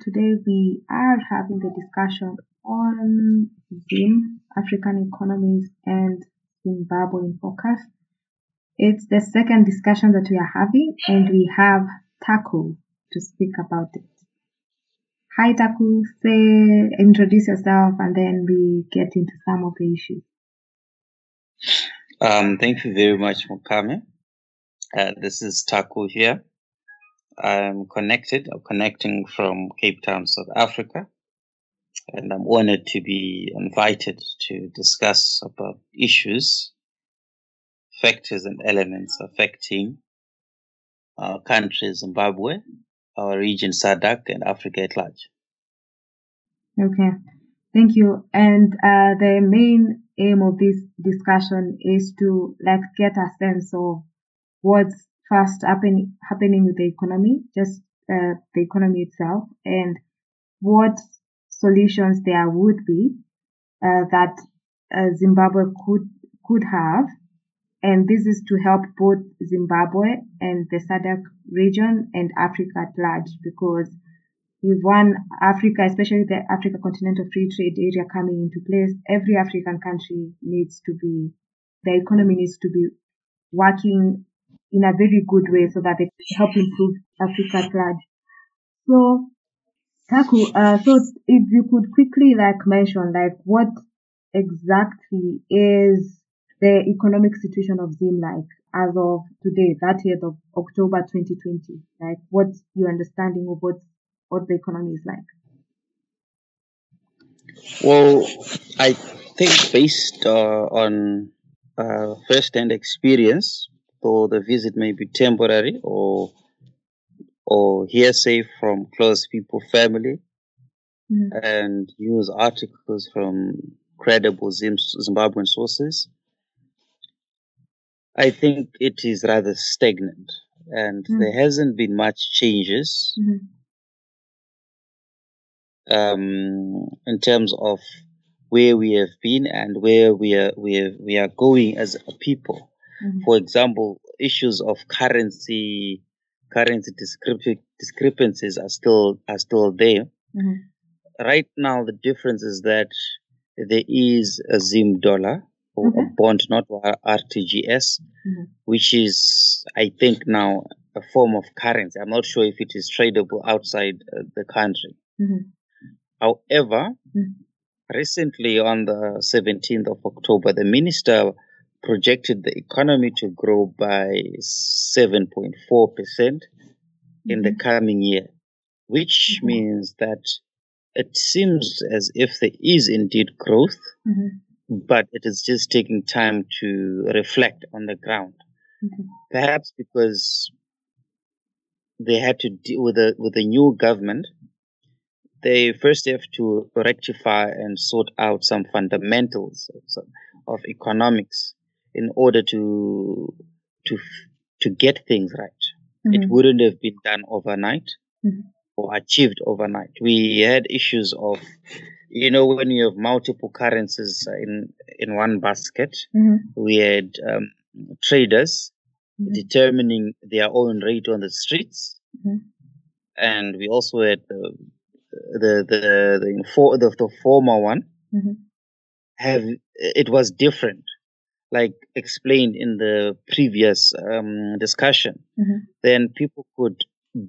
today we are having a discussion on Zim, African economies, and Zimbabwe in focus. It's the second discussion that we are having, and we have Taku to speak about it. Hi, Taku. Say, introduce yourself, and then we get into some of the issues. Um, thank you very much coming. Uh, this is Taku here. I'm connected, I'm connecting from Cape Town, South Africa, and I'm honored to be invited to discuss about issues, factors, and elements affecting our country, Zimbabwe, our region, SADC, and Africa at large. Okay, thank you. And uh, the main aim of this discussion is to like get a sense of what's first happen, happening with the economy, just uh, the economy itself, and what solutions there would be uh, that uh, Zimbabwe could could have, and this is to help both Zimbabwe and the SADC region and Africa at large, because with one Africa, especially the Africa Continental Free Trade Area coming into place, every African country needs to be, the economy needs to be working in a very good way so that they help improve Africa at large. So, Taku, uh, so if you could quickly like mention like what exactly is the economic situation of Zim like as of today, 30th of October 2020? Like what's your understanding of what, what the economy is like? Well, I think based uh, on uh, first-hand experience, though the visit may be temporary or or hearsay from close people, family, Mhm. and use articles from credible Zimbabwean sources. I think it is rather stagnant, and Mm. there hasn't been much changes Mhm. um, in terms of where we have been and where we are we are, we are going as a people. Mhm. For example, issues of currency currency discrep- discrepancies are still are still there. Mhm. Right now, the difference is that there is a Zim dollar or a bond, not RTGS, Mhm. which is, I think, now a form of currency. I'm not sure if it is tradable outside uh, the country. Mhm. However, Mm. recently on the 17th of October, the minister projected the economy to grow by 7.4% in the Mhm. coming year, which Mhm. means that it seems as if there is indeed growth, Mhm. but it is just taking time to reflect on the ground. Okay. Perhaps because they had to deal with a with a new government, they first have to rectify and sort out some fundamentals of, of economics in order to to to get things right. It Mhm. wouldn't have been done overnight Mhm. or achieved overnight. We had issues of, you know, when you have multiple currencies in in one basket, Mhm. we had um, traders Mhm. determining their own rate on the streets, Mhm. and we also had the the the the, for, the, the former one Mhm. have it was different, like explained in the previous um, discussion. Mhm. Then people could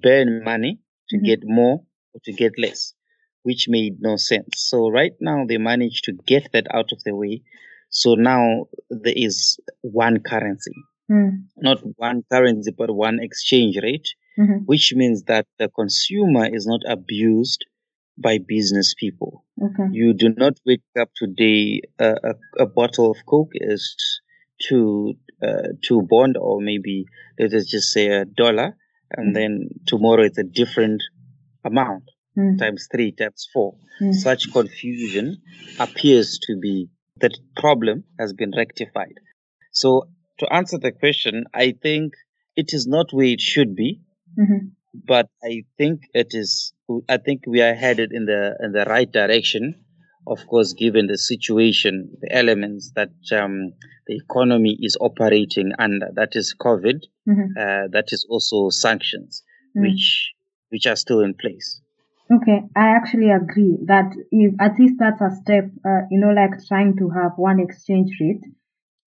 burn money to Mhm. get more or to get less, which made no sense. So right now they managed to get that out of the way. So now there is one currency, Mm. not one currency, but one exchange rate, Mhm. which means that the consumer is not abused by business people. Okay. You do not wake up today, uh, a, a bottle of Coke is two, uh, two bond or maybe let us just say a dollar, and Mhm. then tomorrow it's a different amount, Mm. times three, times four. Mm. Such confusion appears to be that problem has been rectified. So to answer the question, I think it is not where it should be, Mhm. but I think it is. I think we are headed in the in the right direction. Of course, given the situation, the elements that um, the economy is operating under, that is COVID, Mhm. uh, that is also sanctions, Mm. which which are still in place. Okay, I actually agree that if at least that's a step, uh, you know, like trying to have one exchange rate,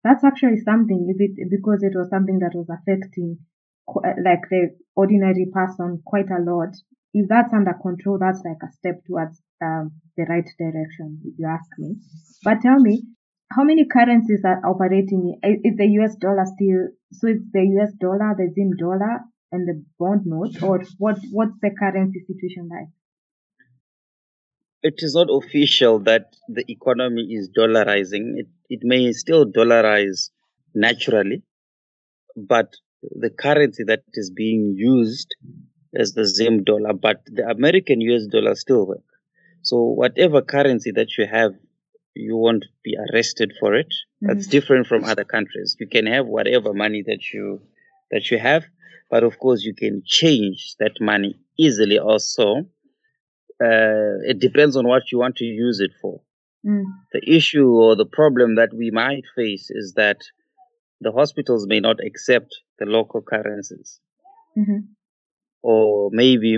that's actually something. If it because it was something that was affecting like the ordinary person quite a lot. If that's under control, that's like a step towards um, the right direction, if you ask me. But tell me, how many currencies are operating? Is the US dollar still? So it's the US dollar, the Zim dollar, and the bond note, or what? What's the currency situation like? it is not official that the economy is dollarizing. It, it may still dollarize naturally, but the currency that is being used is the same dollar, but the American US dollar still work. So whatever currency that you have, you won't be arrested for it. Mm-hmm. That's different from other countries. You can have whatever money that you that you have, but of course you can change that money easily also uh, it depends on what you want to use it for. Mm. The issue or the problem that we might face is that the hospitals may not accept the local currencies, mm-hmm. Or maybe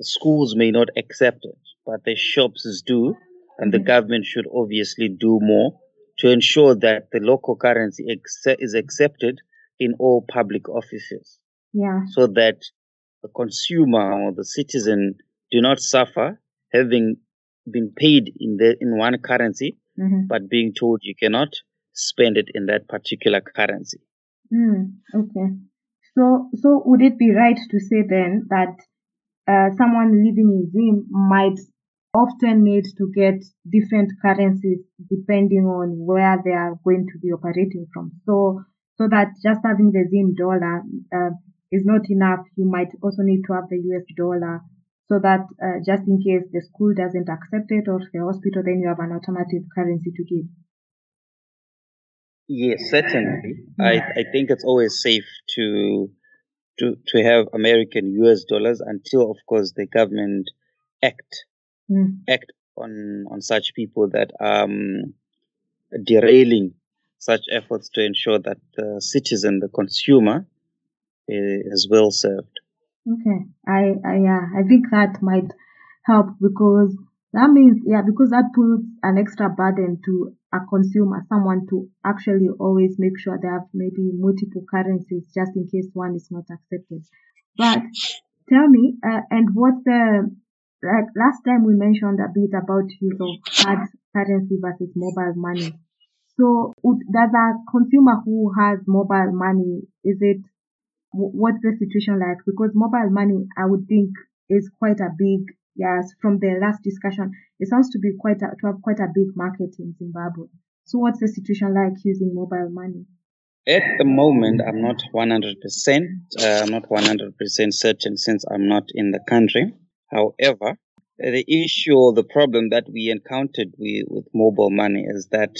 schools may not accept it, but the shops do, and the government should obviously do more to ensure that the local currency ex- is accepted in all public offices. Yeah. So that the consumer or the citizen do not suffer having been paid in the in one currency, mm-hmm. but being told you cannot spend it in that particular currency. Mm, okay. So, so would it be right to say then that uh, someone living in Zim might often need to get different currencies depending on where they are going to be operating from. So, so that just having the Zim dollar uh, is not enough. You might also need to have the US dollar so that uh, just in case the school doesn't accept it or the hospital, then you have an alternative currency to give. Yes, certainly. I, I think it's always safe to to to have American US dollars until of course the government act mm. act on on such people that um derailing such efforts to ensure that the citizen, the consumer, is well served. Okay. I, I, yeah, I think that might help because that means, yeah, because that puts an extra burden to a consumer, someone to actually always make sure they have maybe multiple currencies just in case one is not accepted. But tell me, uh, and what's the, like last time we mentioned a bit about use of hard currency versus mobile money. So does a consumer who has mobile money, is it what's the situation like? Because mobile money, I would think, is quite a big, yes, from the last discussion, it sounds to be quite a, to have quite a big market in Zimbabwe. So what's the situation like using mobile money? At the moment, I'm not 100%, uh, I'm not 100% certain since I'm not in the country. However, the issue or the problem that we encountered with, with mobile money is that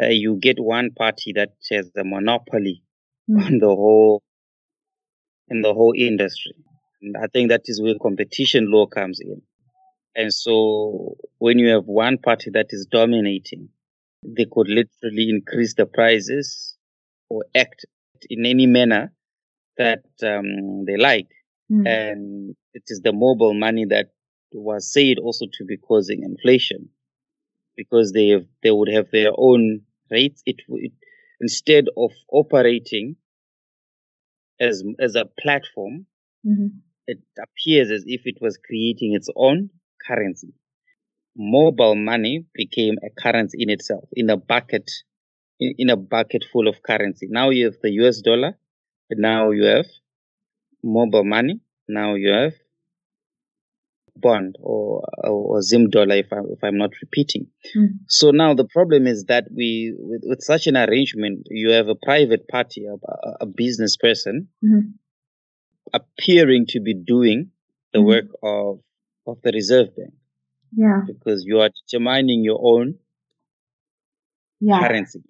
uh, you get one party that has the monopoly mm. on the whole in the whole industry. And I think that is where competition law comes in. And so when you have one party that is dominating, they could literally increase the prices or act in any manner that um, they like. Mm. And it is the mobile money that was said also to be causing inflation because they have, they would have their own rates. It, it instead of operating as as a platform, mm-hmm. It appears as if it was creating its own currency. Mobile money became a currency in itself, in a bucket, in, in a bucket full of currency. Now you have the US dollar, now you have mobile money, now you have bond or, or Zim dollar, if, I, if I'm not repeating. Mm. So now the problem is that we, with, with, such an arrangement, you have a private party, a, a business person, mm-hmm. Appearing to be doing the mm-hmm. work of of the Reserve Bank. Yeah. Because you are determining your own yeah. currency.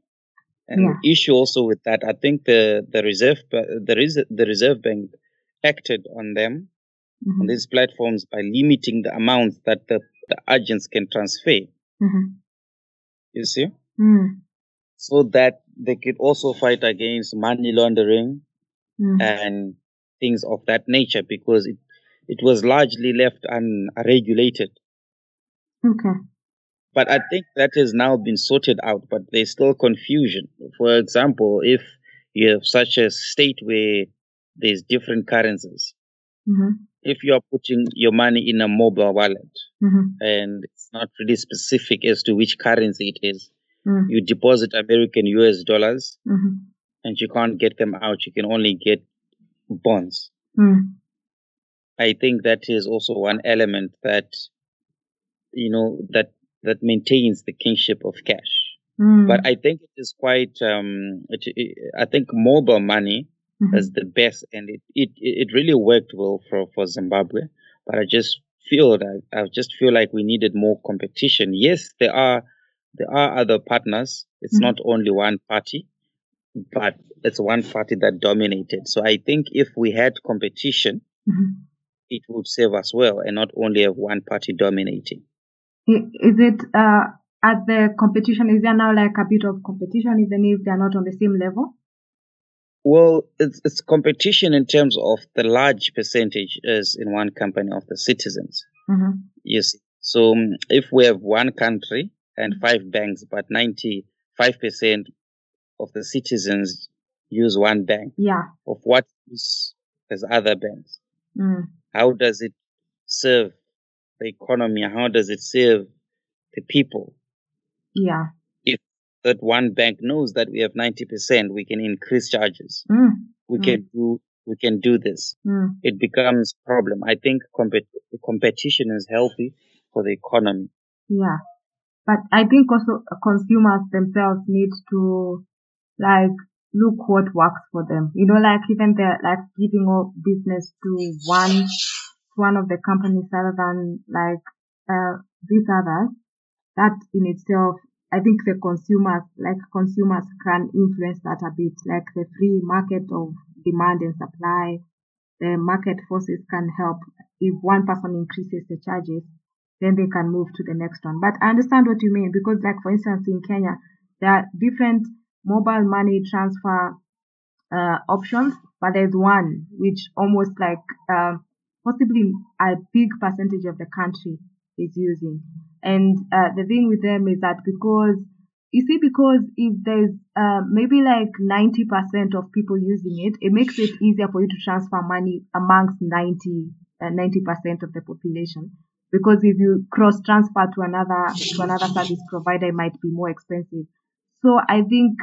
And yeah. the issue also with that, I think the the reserve the reserve the Reserve Bank acted on them mm-hmm. on these platforms by limiting the amounts that the, the agents can transfer. Mm-hmm. You see? Mm. So that they could also fight against money laundering mm. and things of that nature because it, it was largely left unregulated. Okay. But I think that has now been sorted out, but there's still confusion. For example, if you have such a state where there's different currencies, Mm-hmm. if you are putting your money in a mobile wallet Mm-hmm. and it's not really specific as to which currency it is, Mm-hmm. you deposit American US dollars Mm-hmm. and you can't get them out. You can only get bonds. Mm-hmm. I think that is also one element that, you know, that, that maintains the kingship of cash. Mm-hmm. But I think it is quite, um, it, it, I think mobile money Mm-hmm. is the best and it, it, it really worked well for, for Zimbabwe. But I just feel that, I just feel like we needed more competition. Yes, there are, there are other partners. It's Mhm. not only one party, but it's one party that dominated. So I think if we had competition, Mhm. it would serve us well and not only have one party dominating. Is it uh, at the competition? Is there now like a bit of competition, even if they're not on the same level? Well, it's, it's competition in terms of the large percentage is in one company of the citizens. Mm-hmm. Yes. So um, if we have one country and five banks, but 95% of the citizens use one bank, Yeah. of what use as other banks? Mm. How does it serve the economy? How does it serve the people? Yeah. If that one bank knows that we have 90%, we can increase charges. Mm. We Mm. can do, we can do this. Mm. It becomes problem. I think compet- competition is healthy for the economy. Yeah. But I think also uh, consumers themselves need to like look what works for them. You know, like even they're like giving all business to one one of the companies rather than like uh these others. That in itself, I think the consumers like consumers can influence that a bit. Like the free market of demand and supply, the market forces can help. If one person increases the charges, then they can move to the next one. But I understand what you mean because, like for instance, in Kenya, there are different mobile money transfer uh, options, but there's one which almost like um, possibly a big percentage of the country is using. And uh, the thing with them is that because you see, because if there's uh, maybe like 90% of people using it, it makes it easier for you to transfer money amongst 90, uh, 90% of the population. Because if you cross transfer to another, to another service provider, it might be more expensive. So I think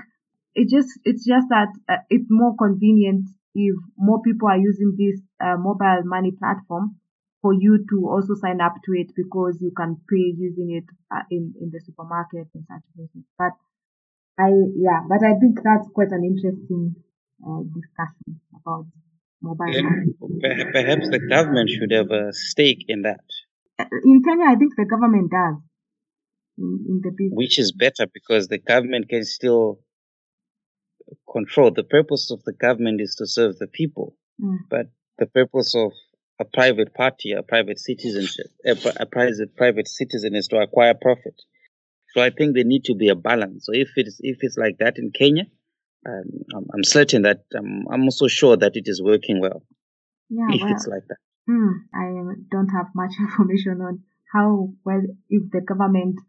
it just, it's just that uh, it's more convenient if more people are using this uh, mobile money platform for you to also sign up to it because you can pay using it uh, in, in the supermarket and such places. But I, yeah, but I think that's quite an interesting uh, discussion about mobile Yeah, money. Perhaps the government should have a stake in that, Uh, In Kenya, I think the government does. In, in the big, which is better because the government can still control. The purpose of the government is to serve the people, mm, but the purpose of a private party, a private citizenship, a, a private private citizen is to acquire profit. So I think there need to be a balance. So if it's if it's like that in Kenya, um, I'm, I'm certain that um, I'm also sure that it is working well. yeah, if well, it's like that. Hmm, I don't have much information on how well if the government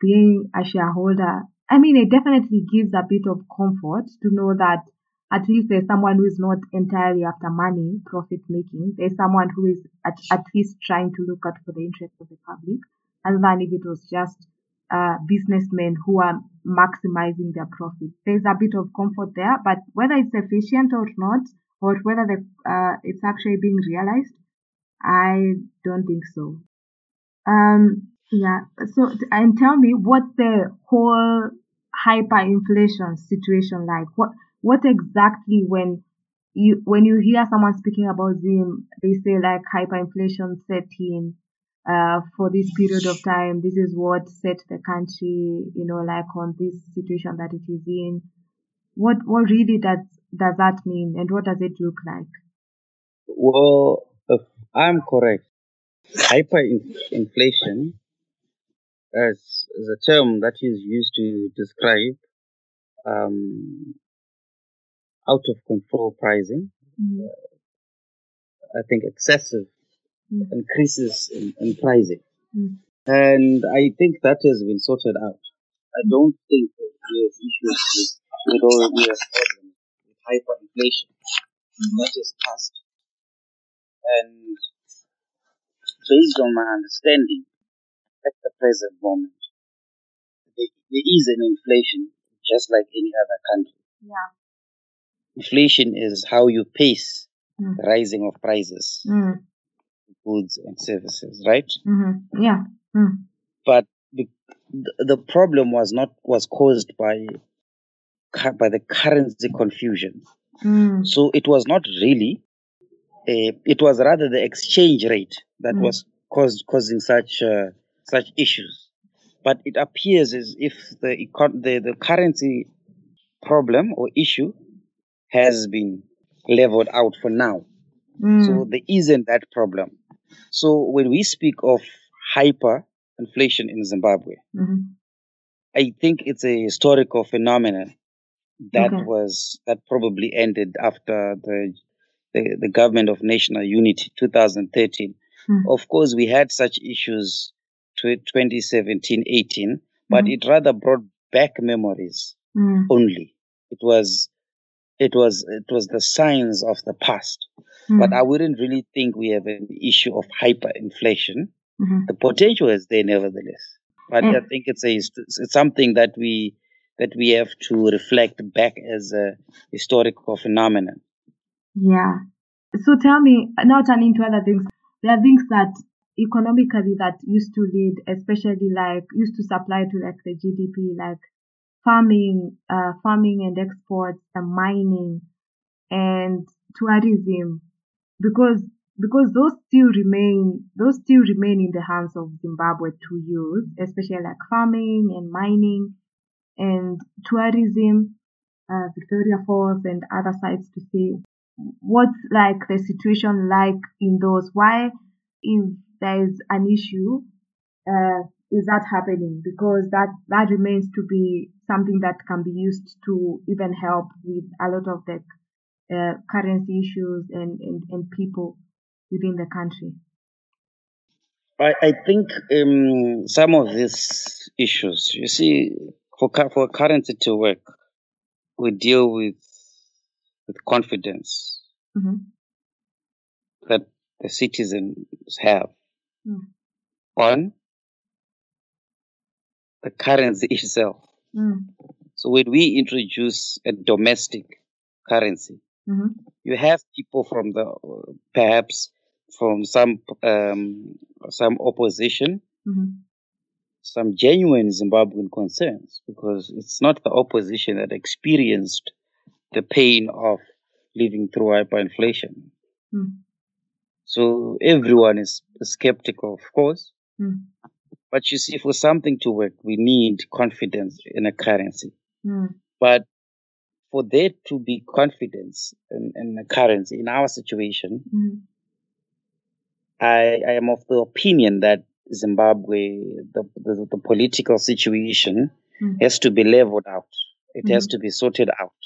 being a shareholder. I mean, it definitely gives a bit of comfort to know that at least there's someone who is not entirely after money, profit making. There's someone who is at, at least trying to look out for the interests of the public, other than if it was just uh, businessmen who are maximizing their profit. There's a bit of comfort there, but whether it's efficient or not, or whether the, uh, it's actually being realized, I don't think so. Um, yeah. So, and tell me, what's the whole hyperinflation situation like? What, what exactly when you, when you hear someone speaking about Zim, they say like hyperinflation set in, uh, for this period of time. This is what set the country, you know, like on this situation that it is in. What, what really does, does that mean and what does it look like? Well, if I'm correct, hyperinflation is, is a term that is used to describe um, out of control pricing. Mm, I think excessive Mm. increases in, in pricing. Mm. And I think that has been sorted out. I don't think that we have issues with, all we have problems with hyperinflation. That is past. And based on my understanding, at the present moment, there, there is an inflation just like any other country. Yeah. Inflation is how you pace Mm. the rising of prices, Mm. goods and services, right? Mm-hmm. Yeah. Mm. But the, the problem was not was caused by by the currency confusion. Mm. So it was not really. A, it was rather the exchange rate that Mm. was caused causing such uh, such issues. But it appears as if the, the the currency problem or issue has been leveled out for now. Mm. So there isn't that problem. So when we speak of hyperinflation in Zimbabwe, Mhm. I think it's a historical phenomenon that Okay. was that probably ended after the the, the government of national unity 2013. Mm. Of course, we had such issues to 2017 18, but Mhm. it rather brought back memories Mm. only. It was it was it was the signs of the past. Mm. But I wouldn't really think we have an issue of hyperinflation. Mhm. The potential is there, nevertheless. But I Mm. think it's a it's something that we that we have to reflect back as a historical phenomenon. Yeah. So tell me, now turning to other things, there are things that economically that used to lead, especially like used to supply to like the GDP, like farming, uh, farming and exports, and mining, and tourism, because because those still remain those still remain in the hands of Zimbabwe to use, especially like farming and mining and tourism, uh, Victoria Falls and other sites to see what's like the situation like in those. Why if there is an issue uh, is that happening? Because that that remains to be something that can be used to even help with a lot of the uh, currency issues and, and, and people within the country. I, I think um, some of these issues, you see, for for currency to work, we deal with with confidence hmm that the citizens have Mm. on the currency itself. mm. So when we introduce a domestic currency, hmm you have people from the perhaps from some um, some opposition, hmm some genuine Zimbabwean concerns, because it's not the opposition that experienced the pain of living through hyperinflation. Mm. So everyone is skeptical, of course. Mm. But you see, for something to work, we need confidence in a currency. Mm. But for there to be confidence in, in a currency, in our situation, Mm. I, I am of the opinion that Zimbabwe, the, the, the political situation Mm. has to be leveled out. It has Mhm. to be sorted out.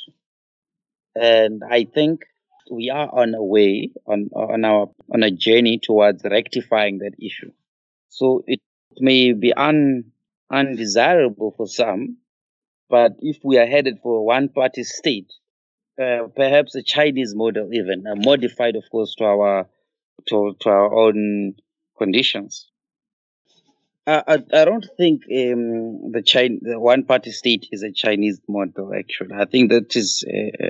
And I think we are on a way, on, on our, on a journey towards rectifying that issue. So it may be un, undesirable for some, but if we are headed for a one party state, uh, perhaps a Chinese model even, uh, modified of course to our, to, to our own conditions. I, I, I don't think um, the China, the one party state is a Chinese model. Actually, I think that is uh,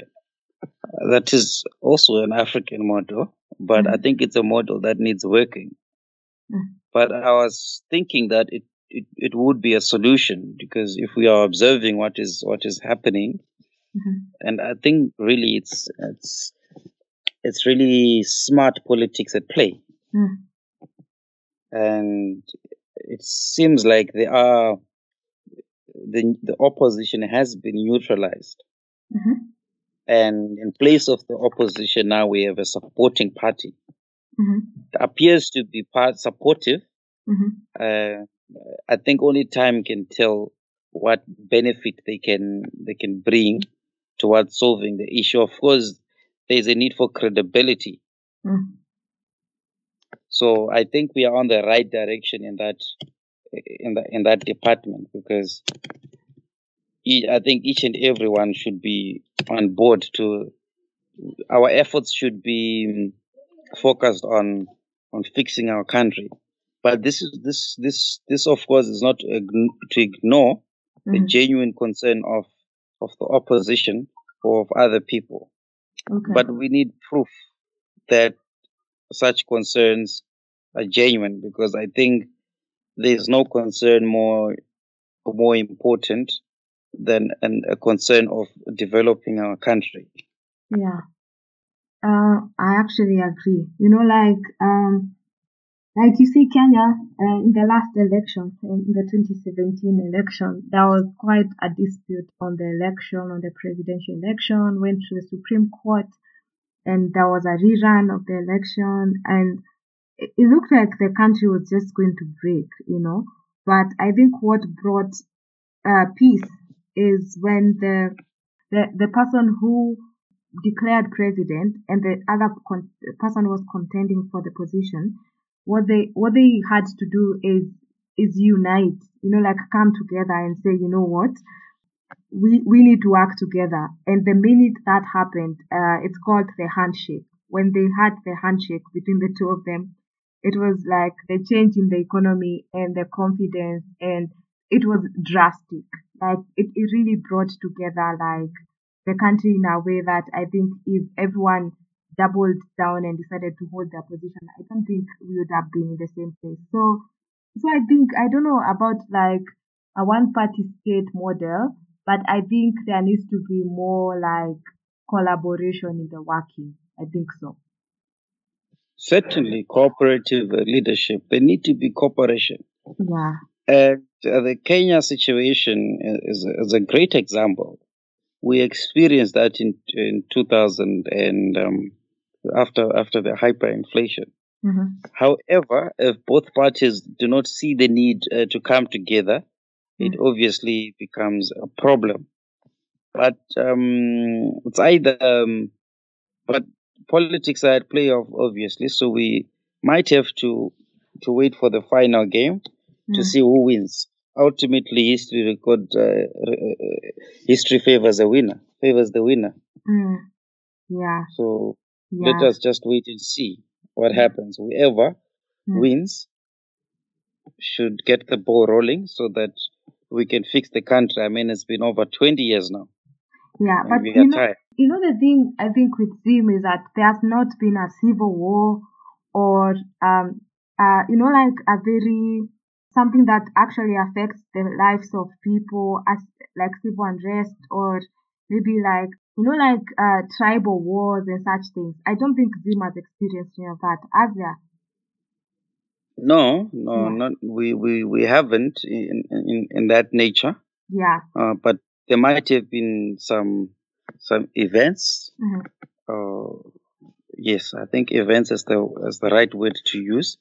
that is also an African model, but I Mhm. think it's a model that needs working. Mm. But I was thinking that it, it, it would be a solution because if we are observing what is what is happening, Mhm. and I think really it's it's it's really smart politics at play. Mm. and it seems like they are the the opposition has been neutralized Mhm. And in place of the opposition now we have a supporting party Mhm. it appears to be part supportive Mhm. uh, i think only time can tell what benefit they can they can bring towards solving the issue of course there's a need for credibility Mm. So I think we are on the right direction in that in the in that department because I think each and everyone should be on board to our efforts should be focused on on fixing our country. But this is this this this of course is not to ignore mm-hmm. the genuine concern of of the opposition or of other people. Okay. But we need proof that such concerns are genuine because I think there's no concern more more important than an, a concern of developing our country. Yeah, uh, I actually agree. You know, like um, like you see, Kenya uh, in the last election, in the 2017 election, there was quite a dispute on the election, on the presidential election, went to the Supreme Court, and there was a rerun of the election, and it, it looked like the country was just going to break, you know. But I think what brought uh, peace is when the the the person who declared president and the other con- person was contending for the position what they what they had to do is is unite you know like come together and say you know what? We we need to work together. And the minute that happened uh, it's called the handshake. When they had the handshake between the two of them it was like the change in the economy and the confidence and it was drastic like it, it really brought together like the country in a way that I think if everyone doubled down and decided to hold their position, I don't think we would have been in the same place. So so I think I don't know about like a one party state model, but I think there needs to be more like collaboration in the working. I think so. Certainly, cooperative leadership. There need to be cooperation. Yeah. And uh, the Kenya situation is, is a great example. We experienced that in in 2000 and um, after after the hyperinflation. Mm-hmm. However, if both parties do not see the need uh, to come together, mm-hmm. it obviously becomes a problem. But um, it's either, um, but politics are at play, of obviously. So we might have to to wait for the final game to mm. see who wins. Ultimately, history record uh, uh, history favors the winner, favors the winner. Mm. Yeah. So yeah. let us just wait and see what happens. Whoever wins should get the ball rolling so that we can fix the country. I mean, it's been over 20 years now. Yeah, but you know, you know the thing I think with Zim is that there has not been a civil war or um uh you know like a very something that actually affects the lives of people as like civil unrest or maybe like you know like uh, tribal wars and such things. I don't think Zim has experienced any of that, has there? No, no, yeah. not we, we we haven't in in, in that nature. Yeah. Uh, but there might have been some some events. Mm-hmm. Uh, yes, I think events is the is the right word to use.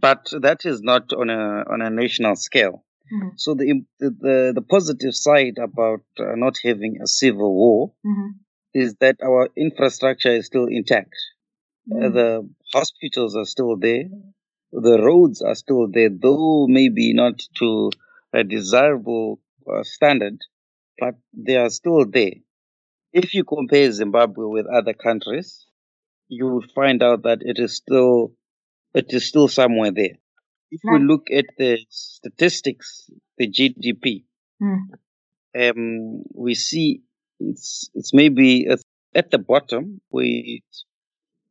But that is not on a on a national scale. Mm-hmm. So the, the the positive side about uh, not having a civil war mm-hmm. is that our infrastructure is still intact. Uh, mm-hmm. Uh, the hospitals are still there. The roads are still there, though maybe not to a desirable uh, standard, but they are still there. If you compare Zimbabwe with other countries, you will find out that it is still it is still somewhere there. If we look at the statistics, the GDP, mm. um, we see it's it's maybe at the bottom. We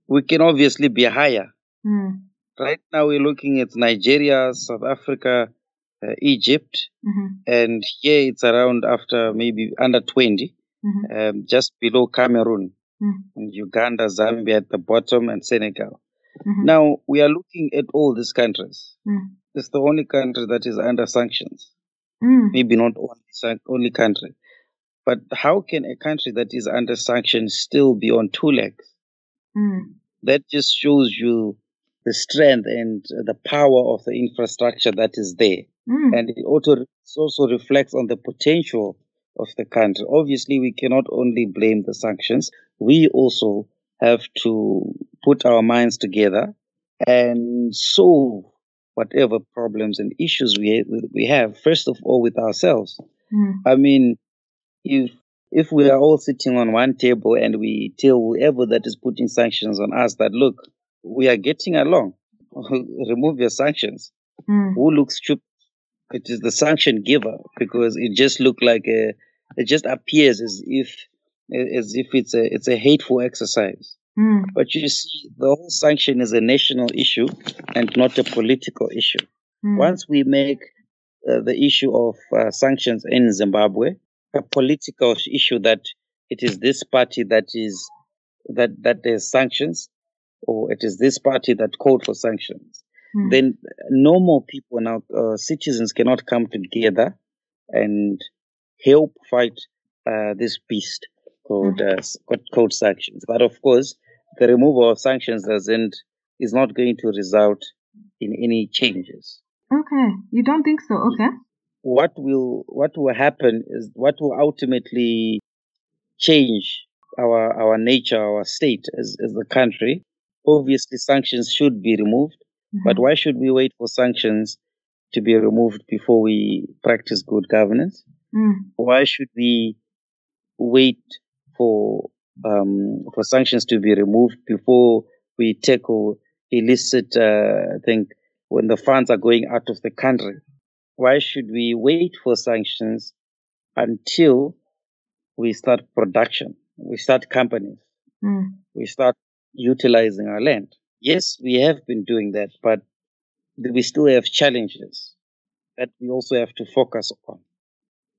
we can obviously be higher. Mm. Right now, we're looking at Nigeria, South Africa, uh, Egypt, mm-hmm. and here it's around after maybe under 20, mm-hmm. um, just below Cameroon, mm. and Uganda, Zambia at the bottom, and Senegal. Mm-hmm. Now we are looking at all these countries. Mm. It's the only country that is under sanctions. Mm. Maybe not only only country, but how can a country that is under sanctions still be on two legs? Mm. That just shows you the strength and the power of the infrastructure that is there, mm. and it also it also reflects on the potential of the country. Obviously, we cannot only blame the sanctions. We also have to put our minds together and solve whatever problems and issues we we have. First of all, with ourselves. Mm. I mean, if if we are all sitting on one table and we tell whoever that is putting sanctions on us that look, we are getting along, remove your sanctions. Mm. Who looks stupid? It is the sanction giver because it just look like a, it just appears as if as if it's a it's a hateful exercise. Mm. But you see, the whole sanction is a national issue and not a political issue. Mm. Once we make uh, the issue of uh, sanctions in Zimbabwe a political issue that it is this party that is that that has sanctions, or it is this party that called for sanctions, Mm. then normal people now, uh, citizens cannot come together and help fight uh, this beast called uh, s- called- called sanctions. But of course, the removal of sanctions doesn't is not going to result in any changes. Okay. You don't think so? Okay. What will what will happen is what will ultimately change our our nature, our state as, as a country. Obviously, sanctions should be removed, but Mhm. why should we wait for sanctions to be removed before we practice good governance? Mm. Why should we wait for um, for sanctions to be removed before we tackle illicit uh, think when the funds are going out of the country? Why should we wait for sanctions until we start production, we start companies, Mm. we start utilizing our land? Yes, we have been doing that, but we still have challenges that we also have to focus on.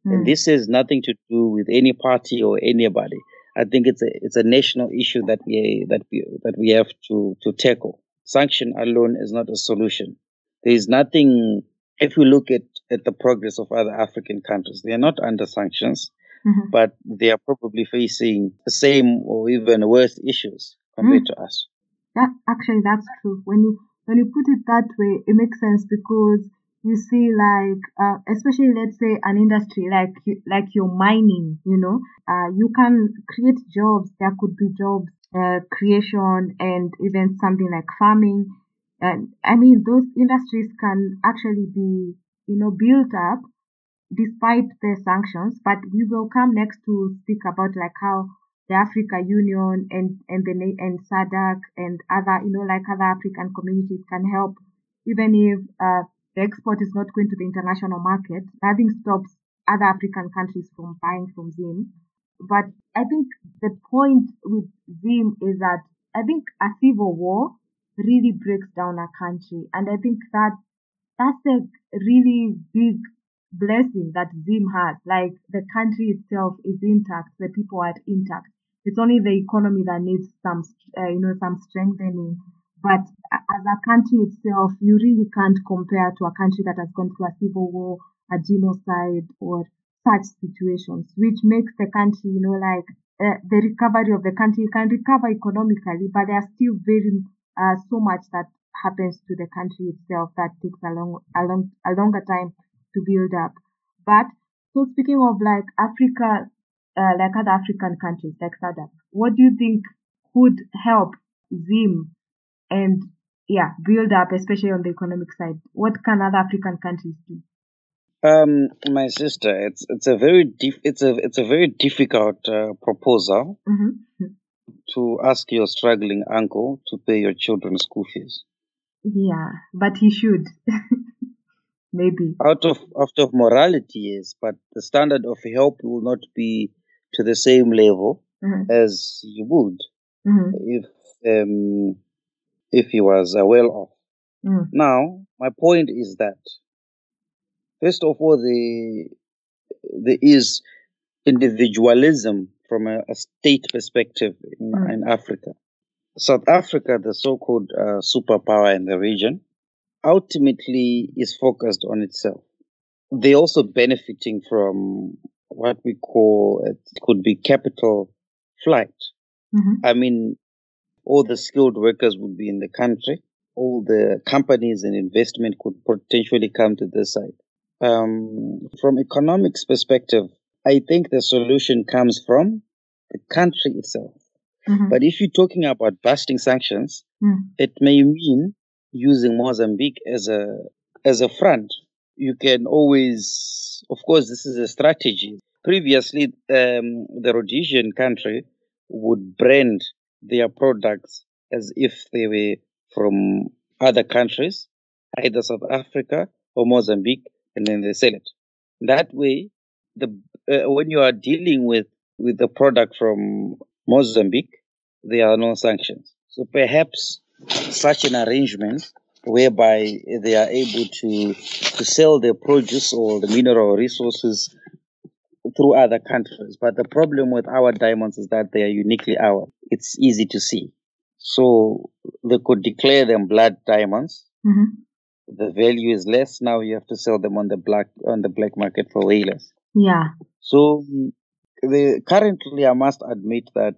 Mm. And this has nothing to do with any party or anybody. I think it's a it's a national issue that we that we that we have to to tackle. Sanction alone is not a solution. There is nothing. If we look at at the progress of other African countries, they are not under sanctions, Mhm. but they are probably facing the same or even worse issues compared to us. That actually that's true. When you when you put it that way, it makes sense because you see, like uh, especially let's say an industry like like your mining, you know, uh, you can create jobs. There could be jobs uh, creation and even something like farming. And I mean, those industries can actually be you know built up despite the sanctions. But we will come next to speak about like how the Africa Union and and the and SADC and other you know like other African communities can help, even if uh, the export is not going to the international market. Nothing stops other African countries from buying from Zim. But I think the point with Zim is that I think a civil war really breaks down a country, and I think that that's a really big blessing that Zim has. Like the country itself is intact, the people are intact. It's only the economy that needs some, uh, you know, some strengthening. But as a country itself, you really can't compare to a country that has gone through a civil war, a genocide, or such situations, which makes the country, you know, like uh, the recovery of the country you can recover economically, but there's still very uh, so much that happens to the country itself that takes a long, a long, a longer time to build up. But so speaking of like Africa, uh, like other African countries like SADC, what do you think could help Zim and yeah build up, especially on the economic side? What can other African countries do? Um, my sister, it's it's a very dif- it's a it's a very difficult uh, proposal hmm to ask your struggling uncle to pay your children's school fees. Yeah, but he should maybe. Out of out of morality, yes, but the standard of help will not be to the same level hmm as you would hmm if um if he was uh, well off. mm Now, my point is that first of all, the there is individualism from a, a state perspective in, Mm. in Africa. South Africa, the so-called uh, superpower in the region, ultimately is focused on itself. They're also benefiting from what we call it could be capital flight. hmm I mean, all the skilled workers would be in the country. All the companies and investment could potentially come to this side. Um, from economics perspective, I think the solution comes from the country itself. hmm But if you're talking about busting sanctions, mm it may mean using Mozambique as a as a front. You can always, of course, this is a strategy. Previously, um, the Rhodesian country would brand their products as if they were from other countries, either South Africa or Mozambique, and then they sell it. That way, the uh, when you are dealing with with the product from Mozambique, there are no sanctions. So perhaps such an arrangement whereby they are able to to sell their produce or the mineral resources through other countries. But the problem with our diamonds is that they are uniquely ours. It's easy to see. So they could declare them blood diamonds. Mm-hmm. The value is less. Now you have to sell them on the black on the black market for less. Yeah. So the, currently, I must admit that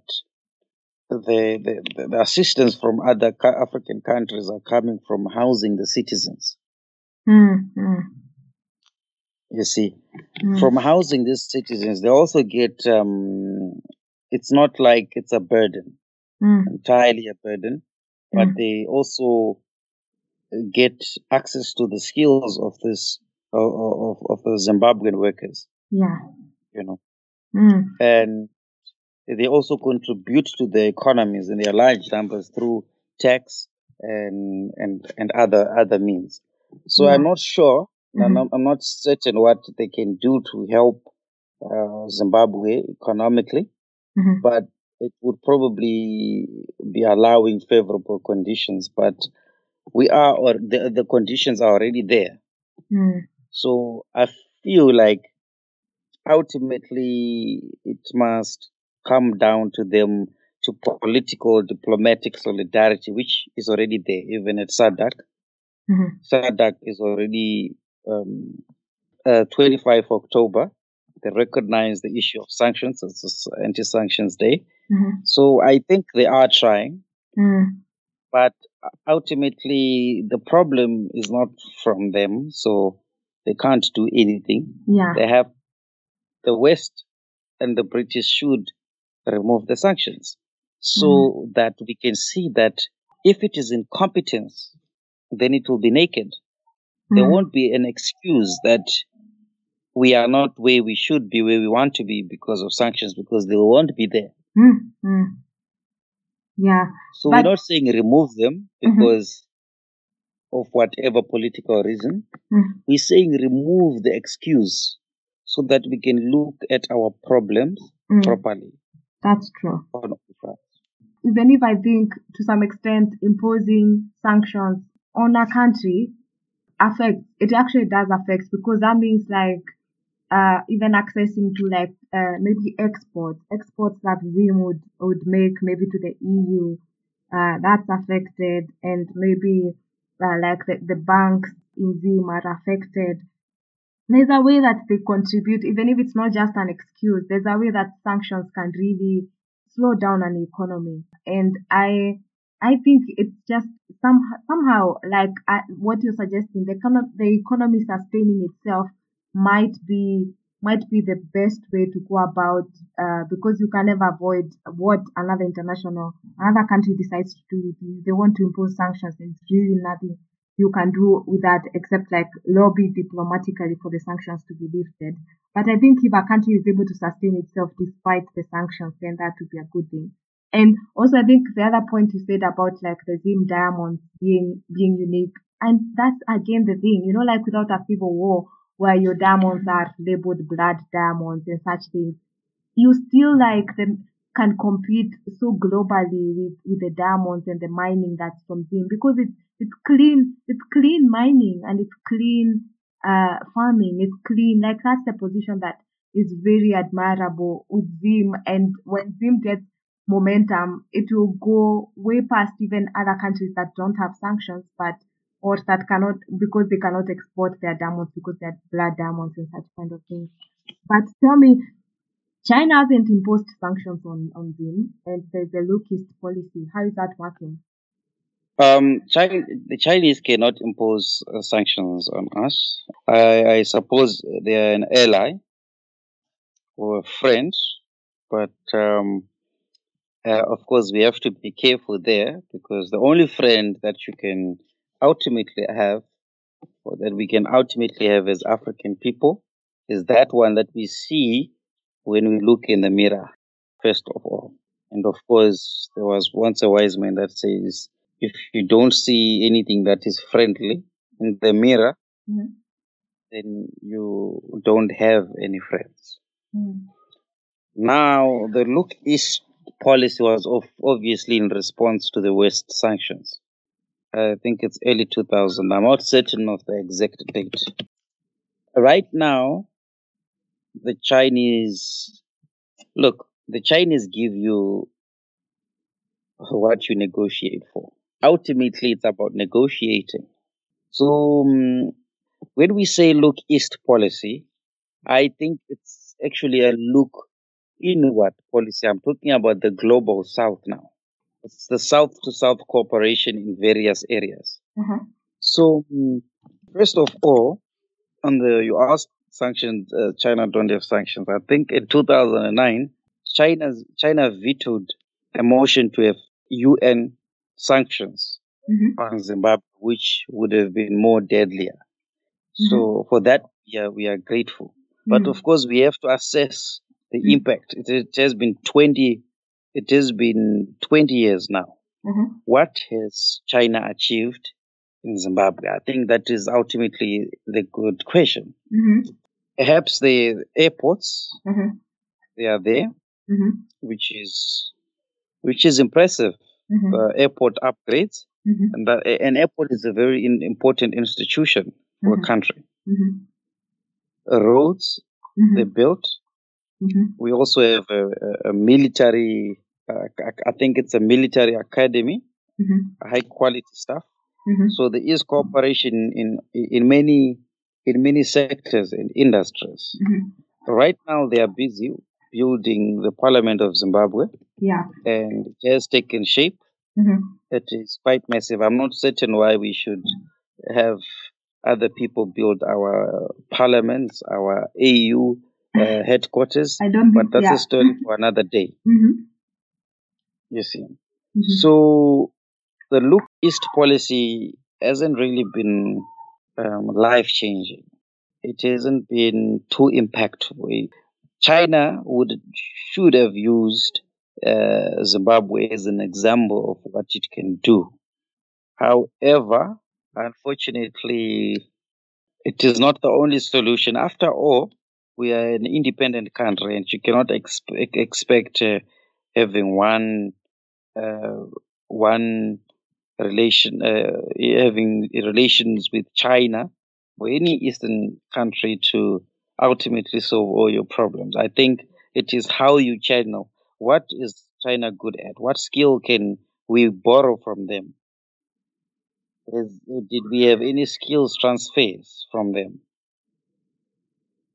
the, the, the assistance from other African countries are coming from housing the citizens. Mm-hmm. You see, Mm. from housing these citizens, they also get. Um, it's not like it's a burden, Mm. entirely a burden, but Mm. they also get access to the skills of this of, of, the Zimbabwean workers. Yeah. You know, Mm. and they also contribute to the economies in their large numbers through tax and and and other other means. So I'm not sure. I'm, Mhm. not, I'm not certain what they can do to help uh, Zimbabwe economically, Mhm. but it would probably be allowing favorable conditions. But we are, or the, the conditions are already there. Mm. So I feel like ultimately it must come down to them to political diplomatic solidarity, which is already there, even at SADC. Mhm. SADC is already um, uh, 25 October. They recognize the issue of sanctions as anti-sanctions day. Mhm. So I think they are trying, Mm. but ultimately the problem is not from them. So they can't do anything. Yeah. They have the West and the British should remove the sanctions so that we can see that if it is incompetence, then it will be naked. There Mm. won't be an excuse that we are not where we should be, where we want to be because of sanctions, because they won't be there. Mm. Mm. Yeah. So But- we're not saying remove them Mhm. because of whatever political reason. Mm. We're saying remove the excuse so that we can look at our problems Mm. properly. That's true. on all fronts. even if I think to some extent imposing sanctions on a country affects, it actually does affect because that means like uh, even accessing to like uh, maybe exports, exports that Zim would, would make maybe to the EU, uh, that's affected and maybe uh, like the, the banks in Zim are affected. There's a way that they contribute, even if it's not just an excuse, there's a way that sanctions can really slow down an economy. And I, I think it's just some, somehow like what you're suggesting, the, econo- the economy sustaining itself might be might be the best way to go about uh, because you can never avoid what another international another country decides to do with you. They want to impose sanctions. There's really nothing you can do with that except like lobby diplomatically for the sanctions to be lifted. But I think if a country is able to sustain itself despite the sanctions, then that would be a good thing. And also, I think the other point you said about like the Zim diamonds being being unique, and that's again the thing, you know, like without a civil war where your diamonds are labeled blood diamonds and such things, you still like them can compete so globally with with the diamonds and the mining that's from Zim because it's it's clean, it's clean mining and it's clean uh farming, it's clean. Like that's the position that is very admirable with Zim, and when Zim gets momentum, it will go way past even other countries that don't have sanctions, but or that cannot because they cannot export their diamonds because they're blood diamonds and such kind of things. But tell me, China hasn't imposed sanctions on on Zim, and there's a Look East policy. How is that working? Um, China, the Chinese cannot impose uh, sanctions on us. I, I suppose they're an ally or a friend, but um, uh, of course we have to be careful there because the only friend that you can ultimately have, or that we can ultimately have as African people, is that one that we see when we look in the mirror, first of all. And of course, there was once a wise man that says, if you don't see anything that is friendly in the mirror, mm-hmm. then you don't have any friends. Mm. Now, the Look East policy was of, obviously in response to the West sanctions. I think it's early 2000. I'm not certain of the exact date. Right now, the Chinese look, the Chinese give you what you negotiate for. Ultimately, it's about negotiating. So, um, when we say look east policy, I think it's actually a look inward policy. I'm talking about the global south now. It's the south to south cooperation in various areas. Mm-hmm. So, um, first of all, on the you asked sanctions, uh, China don't have sanctions. I think in 2009, China's China vetoed a motion to have UN sanctions mm-hmm. on Zimbabwe, which would have been more deadlier. Mm-hmm. So for that, yeah, we are grateful. But mm-hmm. of course, we have to assess the mm-hmm. impact. It, it, has been 20, it has been 20 years now. Mm-hmm. What has China achieved in Zimbabwe? I think that is ultimately the good question. Mm-hmm. Perhaps the airports, mm-hmm. they are there, mm-hmm. which is which is impressive. Mm-hmm. Uh, airport upgrades, mm-hmm. and that, an airport is a very in, important institution for a country. Roads they built. We also have a, a military. Uh, I think it's a military academy, high quality stuff. Mm-hmm. So there is cooperation in in many in many sectors and industries. Mm-hmm. Right now, they are busy building the Parliament of Zimbabwe. Yeah, and it has taken shape. Mm-hmm. It is quite massive. I'm not certain why we should have other people build our parliaments, our AU uh, headquarters. I don't. But that's yeah. a story for another day. Mm-hmm. You see. Mm-hmm. So the look east policy hasn't really been um, life changing. It hasn't been too impactful. China would should have used uh, Zimbabwe as an example of what it can do. However, unfortunately, it is not the only solution. After all, we are an independent country, and you cannot expe- expect uh, having one one relation, uh, having relations with China or any Eastern country to ultimately solve all your problems. I think it is how you channel. What is China good at? What skill can we borrow from them? Is, did we have any skills transfers from them?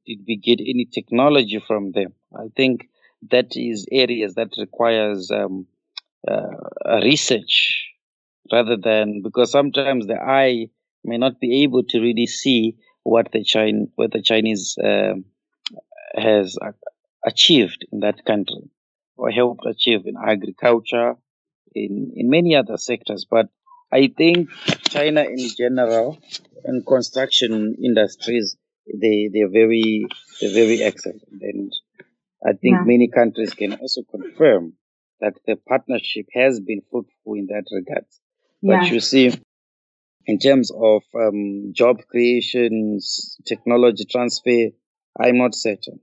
Did we get any technology from them? I think that is areas that requires um, uh, research rather than because sometimes the eye may not be able to really see what the China what the Chinese uh, has achieved in that country or helped achieve in agriculture in in many other sectors but I think China in general and construction industries they they're very they're very excellent and I think yeah. many countries can also confirm that the partnership has been fruitful in that regard. But yeah. you see, in terms of um, job creations, technology transfer, I'm not certain.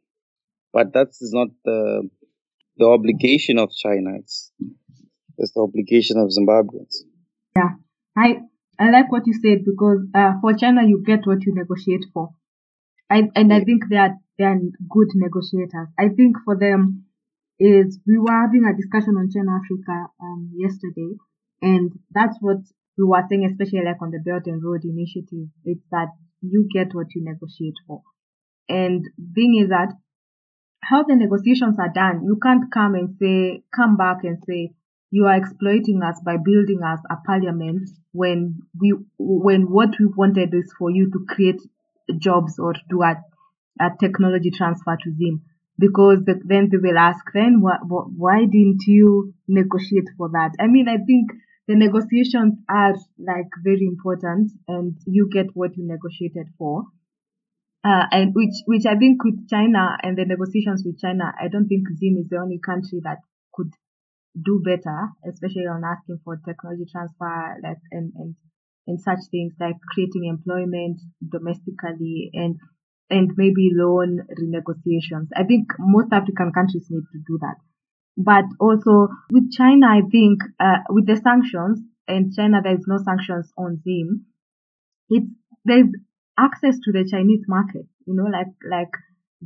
But that is not the the obligation of China. It's, it's the obligation of Zimbabweans. Yeah, I I like what you said because uh, for China you get what you negotiate for. I and I think they are they are good negotiators. I think for them is we were having a discussion on China Africa um, yesterday, and that's what we were saying, especially like on the Belt and Road Initiative. It's that you get what you negotiate for. And thing is that how the negotiations are done, you can't come and say, come back and say, you are exploiting us by building us a parliament when we, when what we wanted is for you to create jobs or do a, a technology transfer to Zim because the, then they will ask, then wh- wh- why didn't you negotiate for that? I mean, I think the negotiations are like very important and you get what you negotiated for. Uh, and which, which I think with China and the negotiations with China, I don't think Zim is the only country that could do better, especially on asking for technology transfer, like, and, and, and such things like creating employment domestically and, and maybe loan renegotiations. I think most African countries need to do that. But also with China, I think, uh, with the sanctions and China, there is no sanctions on Zim. It's, there's access to the Chinese market, you know, like, like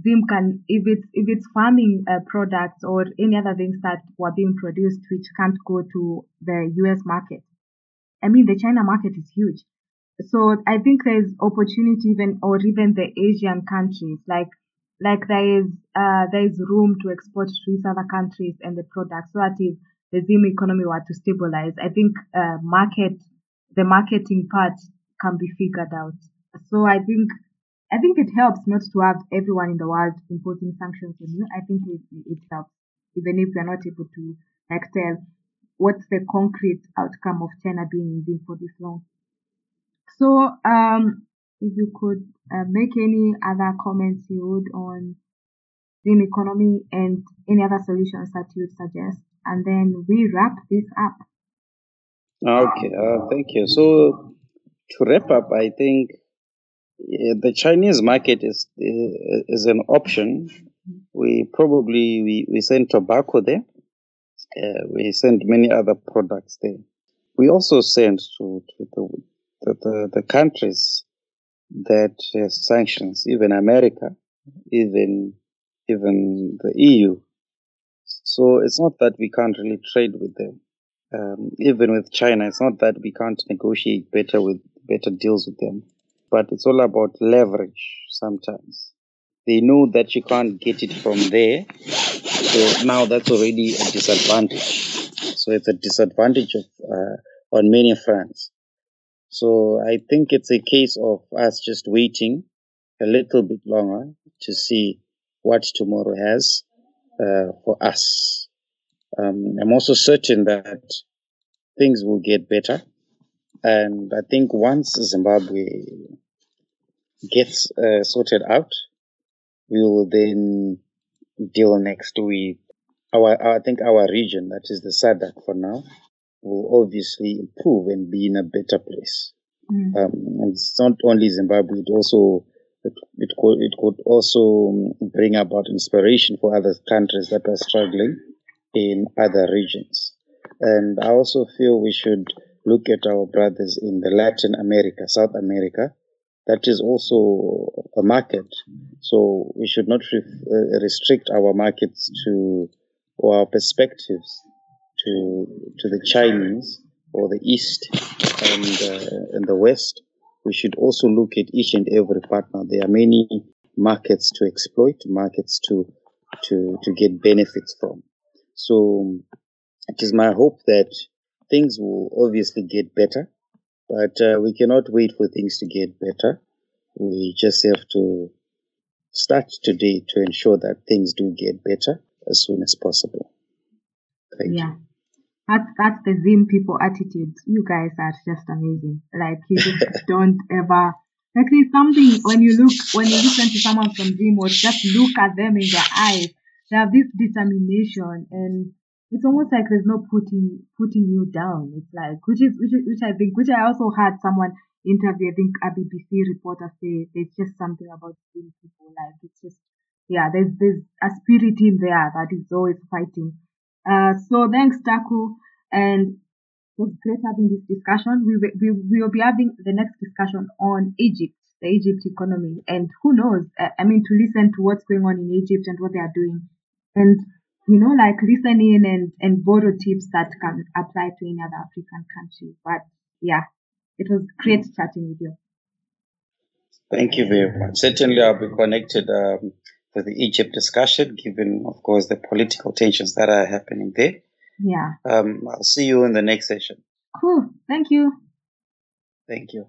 Zim can, if it's, if it's farming uh, products or any other things that were being produced which can't go to the US market. I mean, the China market is huge. So I think there's opportunity even, or even the Asian countries, like, like there is, uh, there is room to export to these other countries and the products. So that if the Zim economy were to stabilize, I think, uh, market, the marketing part can be figured out. So I think I think it helps not to have everyone in the world imposing sanctions on you. I think it, it helps, even if you're not able to like tell what's the concrete outcome of China being in for this long. So, um, if you could uh, make any other comments you would on Zim economy and any other solutions that you would suggest, and then we wrap this up. Okay, uh, thank you. So to wrap up, I think the Chinese market is is an option. We probably we, we send tobacco there. Uh, we send many other products there. We also send to, to the, the, the, the countries that have sanctions, even America, even even the EU. So it's not that we can't really trade with them. Um, even with China, it's not that we can't negotiate better with better deals with them but it's all about leverage sometimes. They know that you can't get it from there. So now that's already a disadvantage. So it's a disadvantage of, uh, on many fronts. So I think it's a case of us just waiting a little bit longer to see what tomorrow has uh, for us. Um, I'm also certain that things will get better. And I think once Zimbabwe gets uh, sorted out, we will then deal next with our, I think our region, that is the SADC for now, will obviously improve and be in a better place. Mm. Um, and it's not only Zimbabwe, it also it, it could it could also bring about inspiration for other countries that are struggling in other regions. And I also feel we should look at our brothers in the Latin America, South America, that is also a market. So we should not re- uh, restrict our markets to or our perspectives to to the Chinese or the East and uh, and the West. We should also look at each and every partner. There are many markets to exploit, markets to to to get benefits from. So it is my hope that things will obviously get better but uh, we cannot wait for things to get better. We just have to start today to ensure that things do get better as soon as possible. Thank yeah. you. That's that's the Zim people attitude. You guys are just amazing. Like you just don't ever like there's something when you look when you listen to someone from Zim or just look at them in their eyes, they have this determination and it's almost like there's no putting putting you down. It's like which is which is, which I think which I also had someone interview. I think a BBC reporter say there's just something about seeing people like it's just yeah there's there's a spirit in there that is always fighting. Uh, so thanks Taku and it was great having this discussion. We we, we will be having the next discussion on Egypt, the Egypt economy, and who knows? I mean, to listen to what's going on in Egypt and what they are doing, and you know, like listen in and, and borrow tips that can apply to any other African country. But yeah, it was great chatting with you. Thank you very much. Certainly, I'll be connected um, with the Egypt discussion, given, of course, the political tensions that are happening there. Yeah. Um, I'll see you in the next session. Cool. Thank you. Thank you.